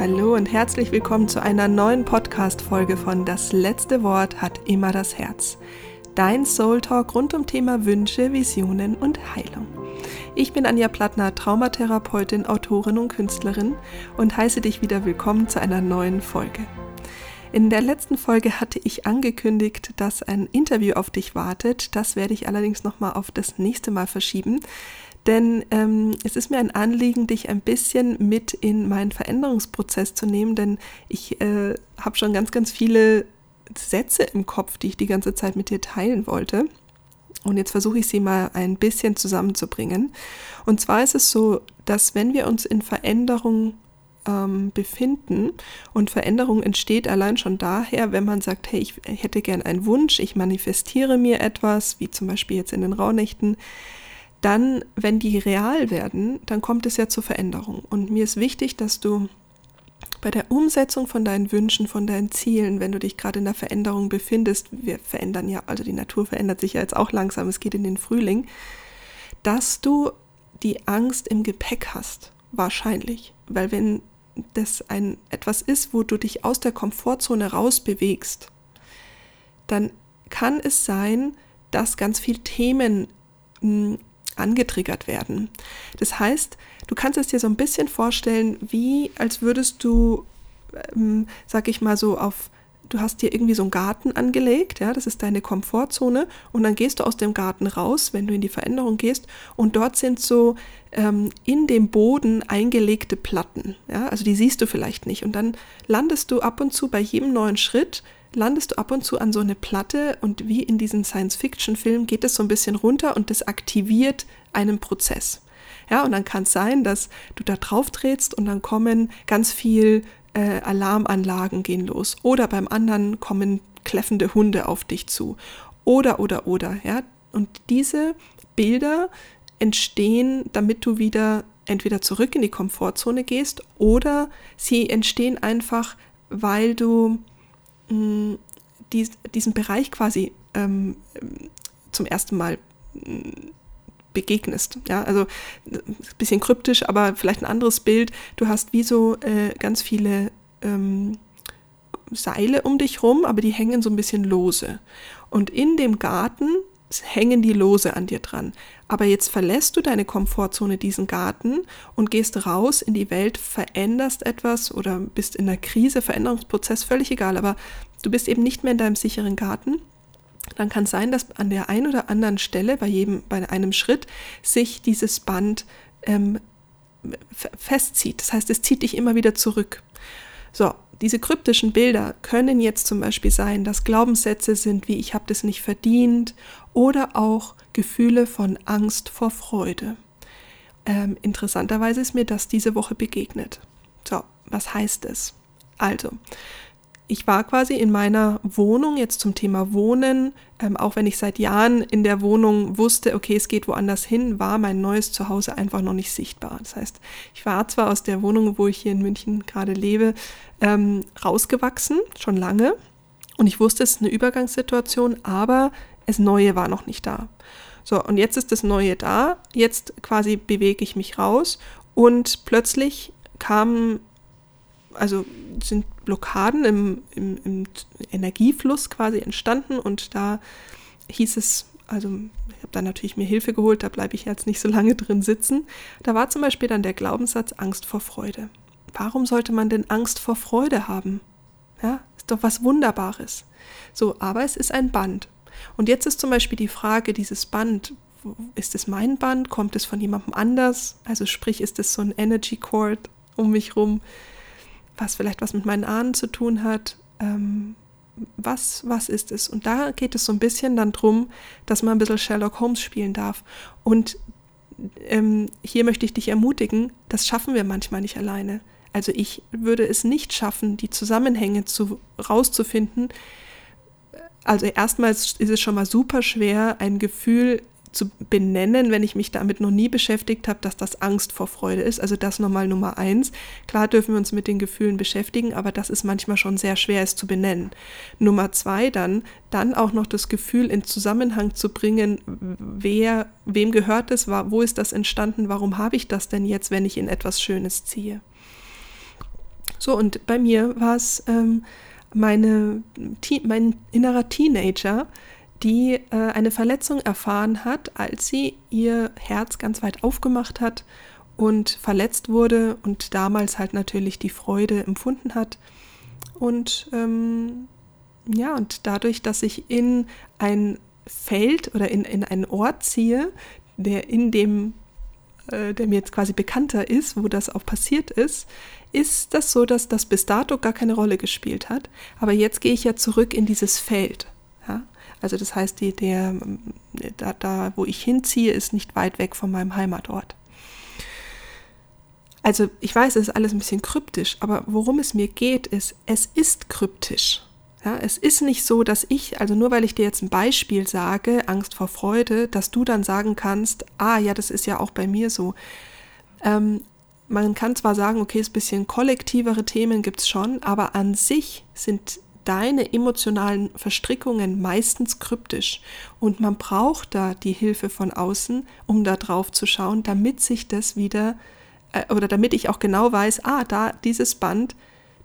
Hallo und herzlich willkommen zu einer neuen Podcast-Folge von Das letzte Wort hat immer das Herz. Dein Soul Talk rund um Thema Wünsche, Visionen und Heilung. Ich bin Anja Plattner, Traumatherapeutin, Autorin und Künstlerin und heiße dich wieder willkommen zu einer neuen Folge. In der letzten Folge hatte ich angekündigt, dass ein Interview auf dich wartet. Das werde ich allerdings nochmal auf das nächste Mal verschieben. Denn ähm, es ist mir ein Anliegen, dich ein bisschen mit in meinen Veränderungsprozess zu nehmen, denn ich äh, habe schon ganz, ganz viele Sätze im Kopf, die ich die ganze Zeit mit dir teilen wollte. Und jetzt versuche ich sie mal ein bisschen zusammenzubringen. Und zwar ist es so, dass wenn wir uns in Veränderung ähm, befinden und Veränderung entsteht allein schon daher, wenn man sagt, hey, ich hätte gern einen Wunsch, ich manifestiere mir etwas, wie zum Beispiel jetzt in den Rauhnächten, dann, wenn die real werden, dann kommt es ja zur Veränderung. Und mir ist wichtig, dass du bei der Umsetzung von deinen Wünschen, von deinen Zielen, wenn du dich gerade in der Veränderung befindest, wir verändern ja, also die Natur verändert sich ja jetzt auch langsam, es geht in den Frühling, dass du die Angst im Gepäck hast, wahrscheinlich. Weil wenn das ein etwas ist, wo du dich aus der Komfortzone rausbewegst, dann kann es sein, dass ganz viele Themen hm, angetriggert werden. Das heißt, du kannst es dir so ein bisschen vorstellen, wie als würdest du, ähm, sag ich mal so, auf du hast dir irgendwie so einen Garten angelegt, ja, das ist deine Komfortzone und dann gehst du aus dem Garten raus, wenn du in die Veränderung gehst und dort sind so ähm, in dem Boden eingelegte Platten, ja, also die siehst du vielleicht nicht und dann landest du ab und zu bei jedem neuen Schritt landest du ab und zu an so eine Platte und wie in diesen Science-Fiction-Filmen geht es so ein bisschen runter und das aktiviert einen Prozess. Ja, und dann kann es sein, dass du da drauf trittst und dann kommen ganz viel äh, Alarmanlagen gehen los. Oder beim anderen kommen kläffende Hunde auf dich zu. Oder, oder, oder, ja. Und diese Bilder entstehen, damit du wieder entweder zurück in die Komfortzone gehst oder sie entstehen einfach, weil du dies, diesen Bereich quasi ähm, zum ersten Mal mh, begegnest. Ja, also ein bisschen kryptisch, aber vielleicht ein anderes Bild. Du hast wie so äh, ganz viele ähm, Seile um dich rum, aber die hängen so ein bisschen lose. Und in dem Garten hängen die lose an dir dran. Aber jetzt verlässt du deine Komfortzone, diesen Garten und gehst raus in die Welt, veränderst etwas oder bist in einer Krise, Veränderungsprozess, völlig egal, aber du bist eben nicht mehr in deinem sicheren Garten dann kann es sein, dass an der einen oder anderen Stelle bei jedem, bei einem Schritt sich dieses Band ähm, festzieht. Das heißt, es zieht dich immer wieder zurück. So, diese kryptischen Bilder können jetzt zum Beispiel sein, dass Glaubenssätze sind wie ich habe das nicht verdient oder auch Gefühle von Angst vor Freude. Ähm, interessanterweise ist mir das diese Woche begegnet. So, was heißt es? Also, ich war quasi in meiner Wohnung jetzt zum Thema Wohnen, ähm, auch wenn ich seit Jahren in der Wohnung wusste, okay, es geht woanders hin, war mein neues Zuhause einfach noch nicht sichtbar. Das heißt, ich war zwar aus der Wohnung, wo ich hier in München gerade lebe, ähm, rausgewachsen, schon lange, und ich wusste, es ist eine Übergangssituation, aber das Neue war noch nicht da. So, und jetzt ist das Neue da, jetzt quasi bewege ich mich raus und plötzlich kam also sind Blockaden im, im, im, Energiefluss quasi entstanden und da hieß es, also ich habe dann natürlich mir Hilfe geholt, da bleibe ich jetzt nicht so lange drin sitzen. Da war zum Beispiel dann der Glaubenssatz Angst vor Freude. Warum sollte man denn Angst vor Freude haben? Ja, ist doch was Wunderbares. So, aber es ist ein Band. Und jetzt ist zum Beispiel die Frage, dieses Band, ist es mein Band? Kommt es von jemandem anders? Also sprich, ist es so ein Energy Cord um mich rum? was vielleicht was mit meinen Ahnen zu tun hat. Ähm, was, was ist es? Und da geht es so ein bisschen dann drum, dass man ein bisschen Sherlock Holmes spielen darf. Und ähm, hier möchte ich dich ermutigen, das schaffen wir manchmal nicht alleine. Also ich würde es nicht schaffen, die Zusammenhänge zu, rauszufinden. Also erstmals ist es schon mal super schwer, ein Gefühl zu benennen, wenn ich mich damit noch nie beschäftigt habe, dass das Angst vor Freude ist. Also das nochmal Nummer eins. Klar dürfen wir uns mit den Gefühlen beschäftigen, aber das ist manchmal schon sehr schwer, es zu benennen. Nummer zwei dann, dann auch noch das Gefühl in Zusammenhang zu bringen, wer, wem gehört es, wo ist das entstanden, warum habe ich das denn jetzt, wenn ich in etwas Schönes ziehe. So, und bei mir war es ähm, meine, mein innerer Teenager, die äh, eine Verletzung erfahren hat, als sie ihr Herz ganz weit aufgemacht hat und verletzt wurde und damals halt natürlich die Freude empfunden hat. Und ähm, ja, und dadurch, dass ich in ein Feld oder in, in einen Ort ziehe, der in dem, äh, der mir jetzt quasi bekannter ist, wo das auch passiert ist, ist das so, dass das bis dato gar keine Rolle gespielt hat. Aber jetzt gehe ich ja zurück in dieses Feld. Ja? Also das heißt, die, der, da, da, wo ich hinziehe, ist nicht weit weg von meinem Heimatort. Also ich weiß, es ist alles ein bisschen kryptisch, aber worum es mir geht, ist, es ist kryptisch. Ja, es ist nicht so, dass ich, also nur weil ich dir jetzt ein Beispiel sage, Angst vor Freude, dass du dann sagen kannst, ah ja, das ist ja auch bei mir so. Ähm, man kann zwar sagen, okay, es ein bisschen kollektivere Themen gibt es schon, aber an sich sind deine emotionalen Verstrickungen meistens kryptisch und man braucht da die Hilfe von außen, um da drauf zu schauen, damit sich das wieder äh, oder damit ich auch genau weiß, ah, da dieses Band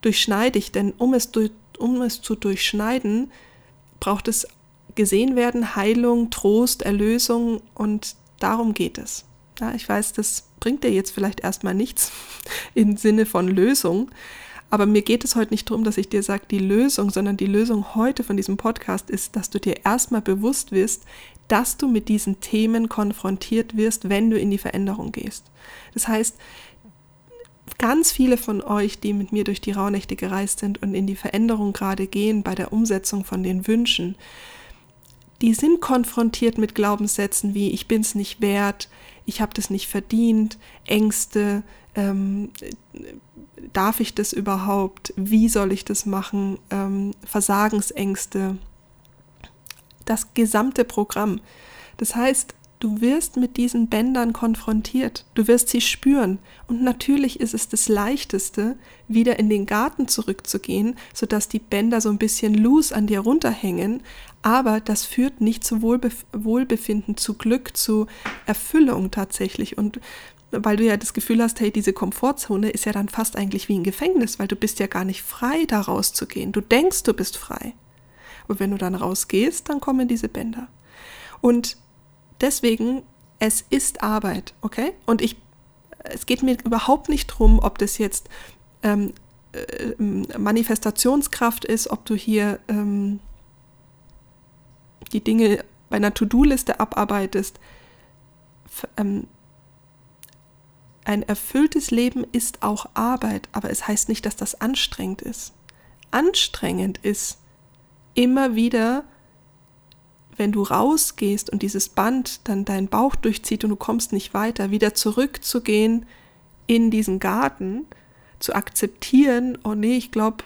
durchschneide ich, denn um es um es zu durchschneiden, braucht es gesehen werden, Heilung, Trost, Erlösung und darum geht es. Ja, ich weiß, das bringt dir jetzt vielleicht erstmal nichts im Sinne von Lösung, aber mir geht es heute nicht darum, dass ich dir sage, die Lösung, sondern die Lösung heute von diesem Podcast ist, dass du dir erstmal bewusst wirst, dass du mit diesen Themen konfrontiert wirst, wenn du in die Veränderung gehst. Das heißt, ganz viele von euch, die mit mir durch die Rauhnächte gereist sind und in die Veränderung gerade gehen bei der Umsetzung von den Wünschen, die sind konfrontiert mit Glaubenssätzen wie ich bin es nicht wert, ich habe das nicht verdient, Ängste, ähm, darf ich das überhaupt, wie soll ich das machen, ähm, Versagensängste, das gesamte Programm. Das heißt, Du wirst mit diesen Bändern konfrontiert, du wirst sie spüren und natürlich ist es das Leichteste, wieder in den Garten zurückzugehen, sodass die Bänder so ein bisschen loose an dir runterhängen, aber das führt nicht zu Wohlbef Wohlbefinden, zu Glück, zu Erfüllung tatsächlich und weil du ja das Gefühl hast, hey, diese Komfortzone ist ja dann fast eigentlich wie ein Gefängnis, weil du bist ja gar nicht frei, da rauszugehen. Du denkst, du bist frei. Aber wenn du dann rausgehst, dann kommen diese Bänder. Und deswegen, es ist Arbeit, okay? Und ich, es geht mir überhaupt nicht darum, ob das jetzt ähm, äh, Manifestationskraft ist, ob du hier ähm, die Dinge bei einer To-Do-Liste abarbeitest. Ähm, ein erfülltes Leben ist auch Arbeit, aber es heißt nicht, dass das anstrengend ist. Anstrengend ist, immer wieder wenn du rausgehst und dieses Band dann deinen Bauch durchzieht und du kommst nicht weiter, wieder zurückzugehen in diesen Garten, zu akzeptieren, oh nee, ich glaube,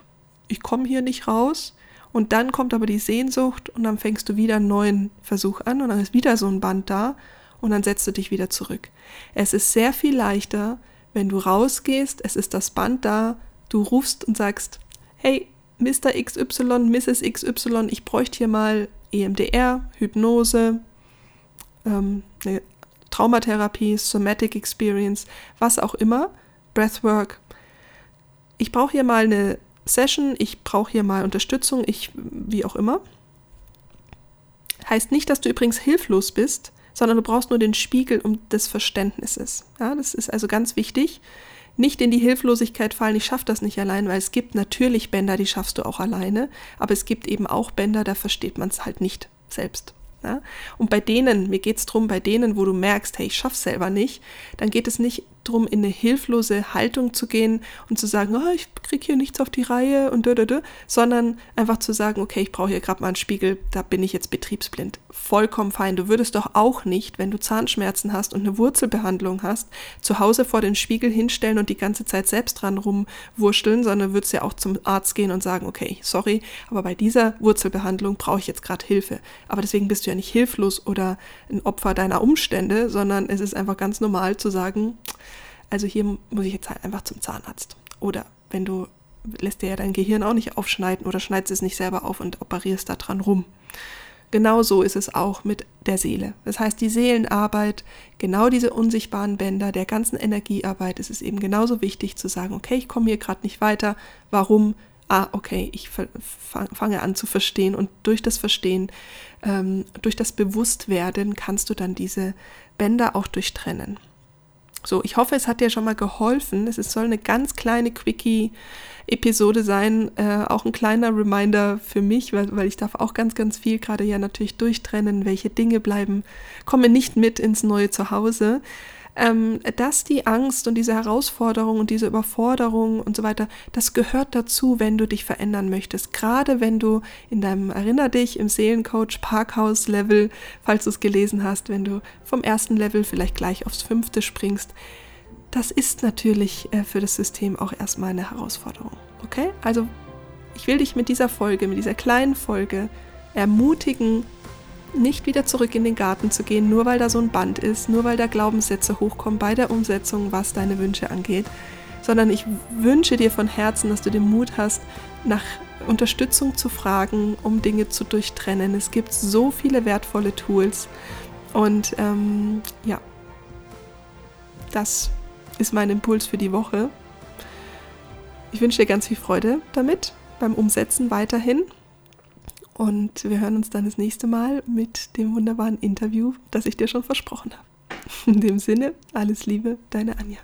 ich komme hier nicht raus. Und dann kommt aber die Sehnsucht und dann fängst du wieder einen neuen Versuch an und dann ist wieder so ein Band da und dann setzt du dich wieder zurück. Es ist sehr viel leichter, wenn du rausgehst, es ist das Band da, du rufst und sagst, hey, Mr. XY, Mrs. XY, ich bräuchte hier mal EMDR, Hypnose, ähm, eine Traumatherapie, Somatic Experience, was auch immer, Breathwork. Ich brauche hier mal eine Session, ich brauche hier mal Unterstützung, ich wie auch immer. Heißt nicht, dass du übrigens hilflos bist, sondern du brauchst nur den Spiegel um des Verständnisses. Ja, das ist also ganz wichtig nicht in die Hilflosigkeit fallen, ich schaffe das nicht allein, weil es gibt natürlich Bänder, die schaffst du auch alleine, aber es gibt eben auch Bänder, da versteht man es halt nicht selbst. Ja? Und bei denen, mir geht es darum, bei denen, wo du merkst, hey, ich schaff's selber nicht, dann geht es nicht darum, in eine hilflose Haltung zu gehen und zu sagen, oh, ich kriege hier nichts auf die Reihe und da, da, da, sondern einfach zu sagen, okay, ich brauche hier gerade mal einen Spiegel, da bin ich jetzt betriebsblind. Vollkommen fein. Du würdest doch auch nicht, wenn du Zahnschmerzen hast und eine Wurzelbehandlung hast, zu Hause vor den Spiegel hinstellen und die ganze Zeit selbst dran rumwurschteln, sondern würdest ja auch zum Arzt gehen und sagen, okay, sorry, aber bei dieser Wurzelbehandlung brauche ich jetzt gerade Hilfe. Aber deswegen bist du ja nicht hilflos oder ein Opfer deiner Umstände, sondern es ist einfach ganz normal zu sagen, also hier muss ich jetzt halt einfach zum Zahnarzt. Oder wenn du lässt dir ja dein Gehirn auch nicht aufschneiden oder schneidest es nicht selber auf und operierst da dran rum. Genau so ist es auch mit der Seele. Das heißt, die Seelenarbeit, genau diese unsichtbaren Bänder der ganzen Energiearbeit, ist es eben genauso wichtig zu sagen, okay, ich komme hier gerade nicht weiter. Warum? Ah, okay, ich fange an zu verstehen und durch das Verstehen, ähm, durch das Bewusstwerden kannst du dann diese Bänder auch durchtrennen. So, ich hoffe, es hat dir schon mal geholfen. Es soll eine ganz kleine Quickie-Episode sein, äh, auch ein kleiner Reminder für mich, weil, weil ich darf auch ganz, ganz viel gerade ja natürlich durchtrennen, welche Dinge bleiben, kommen nicht mit ins neue Zuhause ähm, dass die Angst und diese Herausforderung und diese Überforderung und so weiter, das gehört dazu, wenn du dich verändern möchtest. Gerade wenn du in deinem, erinner dich, im Seelencoach Parkhaus-Level, falls du es gelesen hast, wenn du vom ersten Level vielleicht gleich aufs fünfte springst, das ist natürlich äh, für das System auch erstmal eine Herausforderung. Okay? Also ich will dich mit dieser Folge, mit dieser kleinen Folge ermutigen, nicht wieder zurück in den Garten zu gehen, nur weil da so ein Band ist, nur weil da Glaubenssätze hochkommen bei der Umsetzung, was deine Wünsche angeht, sondern ich wünsche dir von Herzen, dass du den Mut hast, nach Unterstützung zu fragen, um Dinge zu durchtrennen. Es gibt so viele wertvolle Tools und ähm, ja, das ist mein Impuls für die Woche. Ich wünsche dir ganz viel Freude damit beim Umsetzen weiterhin und wir hören uns dann das nächste Mal mit dem wunderbaren Interview, das ich dir schon versprochen habe. In dem Sinne, alles Liebe, deine Anja.